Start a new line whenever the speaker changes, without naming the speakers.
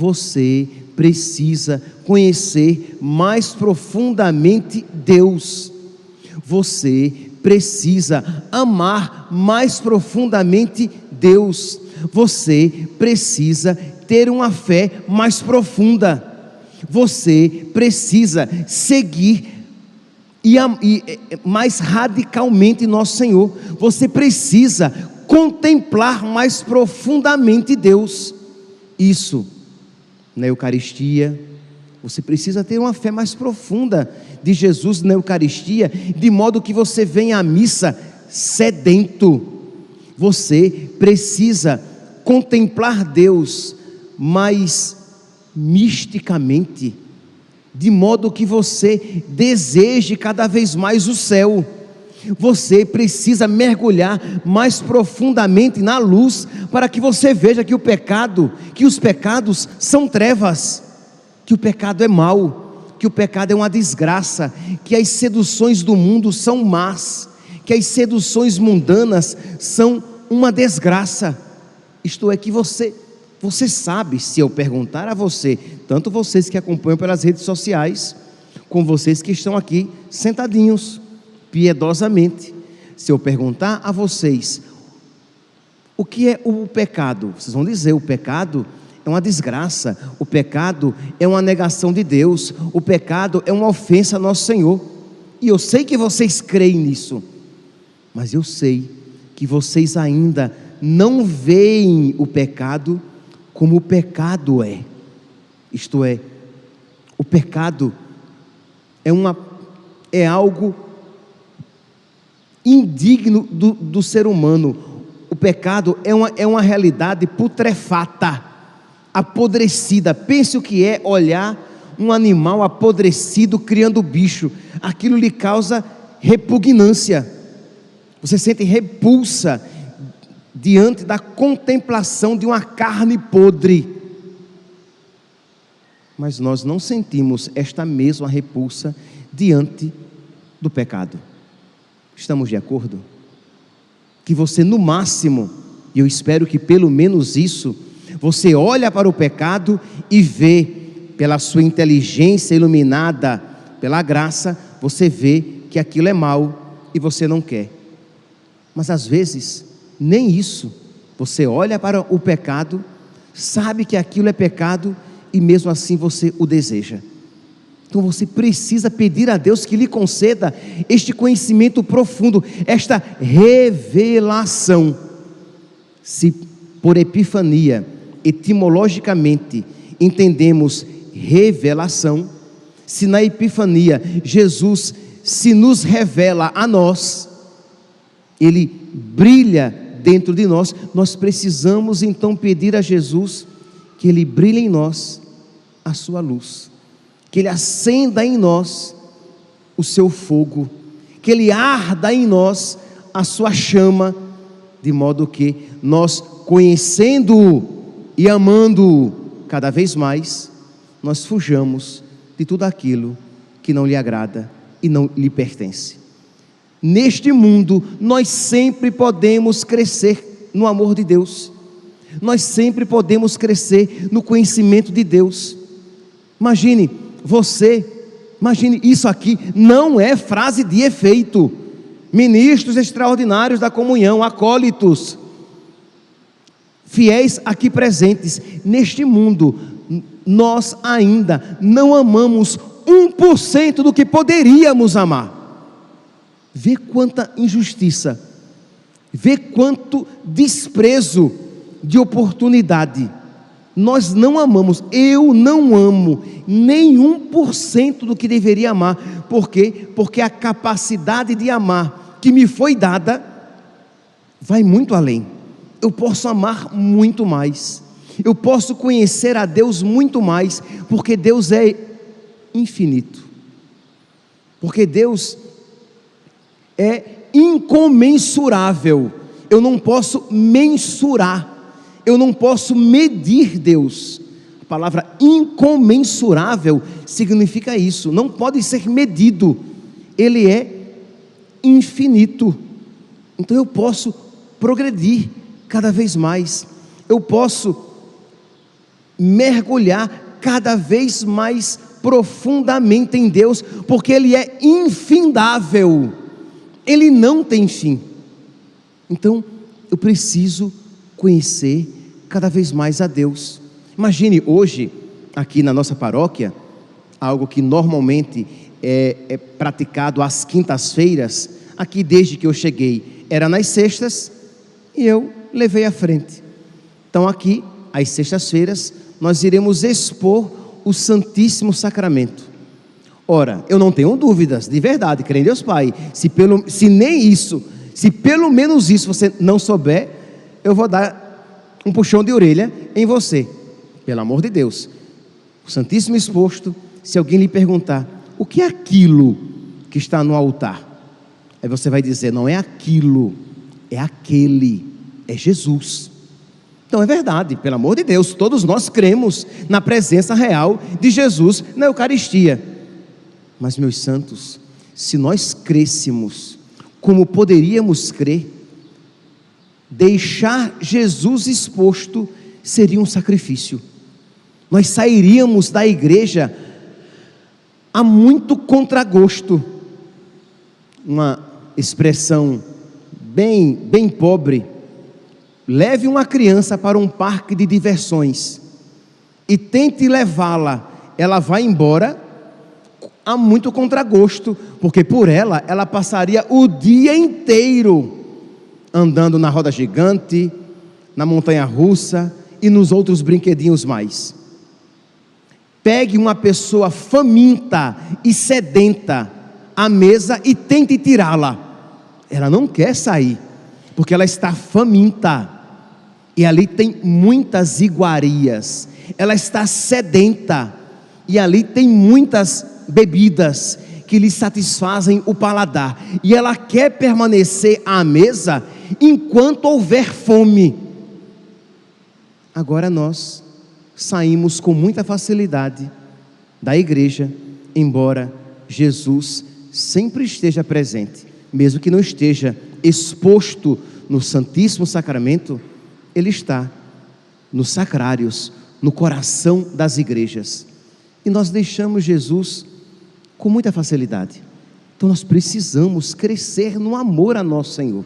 você precisa conhecer mais profundamente Deus. Você precisa amar mais profundamente Deus. Você precisa ter uma fé mais profunda. Você precisa seguir e, e mais radicalmente nosso Senhor. Você precisa contemplar mais profundamente Deus. Isso na Eucaristia. Você precisa ter uma fé mais profunda de Jesus na Eucaristia, de modo que você venha à missa sedento. Você precisa contemplar Deus mais misticamente, de modo que você deseje cada vez mais o céu. Você precisa mergulhar mais profundamente na luz para que você veja que o pecado, que os pecados são trevas, que o pecado é mal, que o pecado é uma desgraça, que as seduções do mundo são más, que as seduções mundanas são uma desgraça. Isto é que você você sabe, se eu perguntar a você, tanto vocês que acompanham pelas redes sociais, como vocês que estão aqui sentadinhos, piedosamente. Se eu perguntar a vocês o que é o pecado, vocês vão dizer: o pecado é uma desgraça, o pecado é uma negação de Deus, o pecado é uma ofensa a nosso Senhor. E eu sei que vocês creem nisso, mas eu sei que vocês ainda não veem o pecado como o pecado é. Isto é, o pecado é uma é algo indigno do, do ser humano. O pecado é uma, é uma realidade putrefata, apodrecida. Pense o que é olhar um animal apodrecido criando bicho. Aquilo lhe causa repugnância. Você sente repulsa diante da contemplação de uma carne podre. Mas nós não sentimos esta mesma repulsa diante do pecado. Estamos de acordo? Que você, no máximo, e eu espero que pelo menos isso, você olha para o pecado e vê, pela sua inteligência iluminada, pela graça, você vê que aquilo é mal e você não quer. Mas às vezes, nem isso. Você olha para o pecado, sabe que aquilo é pecado e mesmo assim você o deseja. Então você precisa pedir a Deus que lhe conceda este conhecimento profundo, esta revelação. Se por epifania, etimologicamente, entendemos revelação, se na epifania Jesus se nos revela a nós, ele brilha dentro de nós, nós precisamos então pedir a Jesus que ele brilhe em nós a sua luz que Ele acenda em nós o seu fogo, que Ele arda em nós a sua chama, de modo que nós, conhecendo-o e amando-o cada vez mais, nós fujamos de tudo aquilo que não lhe agrada e não lhe pertence. Neste mundo, nós sempre podemos crescer no amor de Deus, nós sempre podemos crescer no conhecimento de Deus. Imagine, você, imagine, isso aqui não é frase de efeito. Ministros extraordinários da comunhão, acólitos, fiéis aqui presentes, neste mundo, nós ainda não amamos 1% do que poderíamos amar. Vê quanta injustiça, vê quanto desprezo de oportunidade nós não amamos, eu não amo nenhum por cento do que deveria amar. Por quê? Porque a capacidade de amar que me foi dada vai muito além. Eu posso amar muito mais. Eu posso conhecer a Deus muito mais, porque Deus é infinito. Porque Deus é incomensurável. Eu não posso mensurar eu não posso medir Deus. A palavra incomensurável significa isso, não pode ser medido, ele é infinito. Então eu posso progredir cada vez mais, eu posso mergulhar cada vez mais profundamente em Deus, porque Ele é infindável, Ele não tem fim. Então, eu preciso conhecer cada vez mais a Deus. Imagine hoje, aqui na nossa paróquia, algo que normalmente é, é praticado às quintas-feiras, aqui desde que eu cheguei, era nas sextas, e eu levei à frente. Então, aqui, às sextas-feiras, nós iremos expor o Santíssimo Sacramento. Ora, eu não tenho dúvidas, de verdade, creio em Deus Pai. Se, pelo, se nem isso, se pelo menos isso você não souber, eu vou dar um puxão de orelha em você, pelo amor de Deus. O Santíssimo exposto, se alguém lhe perguntar, o que é aquilo que está no altar? Aí você vai dizer, não é aquilo, é aquele, é Jesus. Então é verdade, pelo amor de Deus, todos nós cremos na presença real de Jesus na Eucaristia. Mas, meus santos, se nós crêssemos como poderíamos crer, deixar Jesus exposto seria um sacrifício. Nós sairíamos da igreja a muito contragosto. Uma expressão bem, bem pobre Leve uma criança para um parque de diversões e tente levá-la, ela vai embora há muito contragosto, porque por ela ela passaria o dia inteiro andando na roda gigante, na montanha russa e nos outros brinquedinhos mais. Pegue uma pessoa faminta e sedenta à mesa e tente tirá-la. Ela não quer sair, porque ela está faminta e ali tem muitas iguarias. Ela está sedenta e ali tem muitas bebidas que lhe satisfazem o paladar. E ela quer permanecer à mesa enquanto houver fome. Agora nós saímos com muita facilidade da igreja, embora Jesus sempre esteja presente, mesmo que não esteja exposto no Santíssimo Sacramento ele está nos sacrários, no coração das igrejas. E nós deixamos Jesus com muita facilidade. Então nós precisamos crescer no amor a nosso Senhor.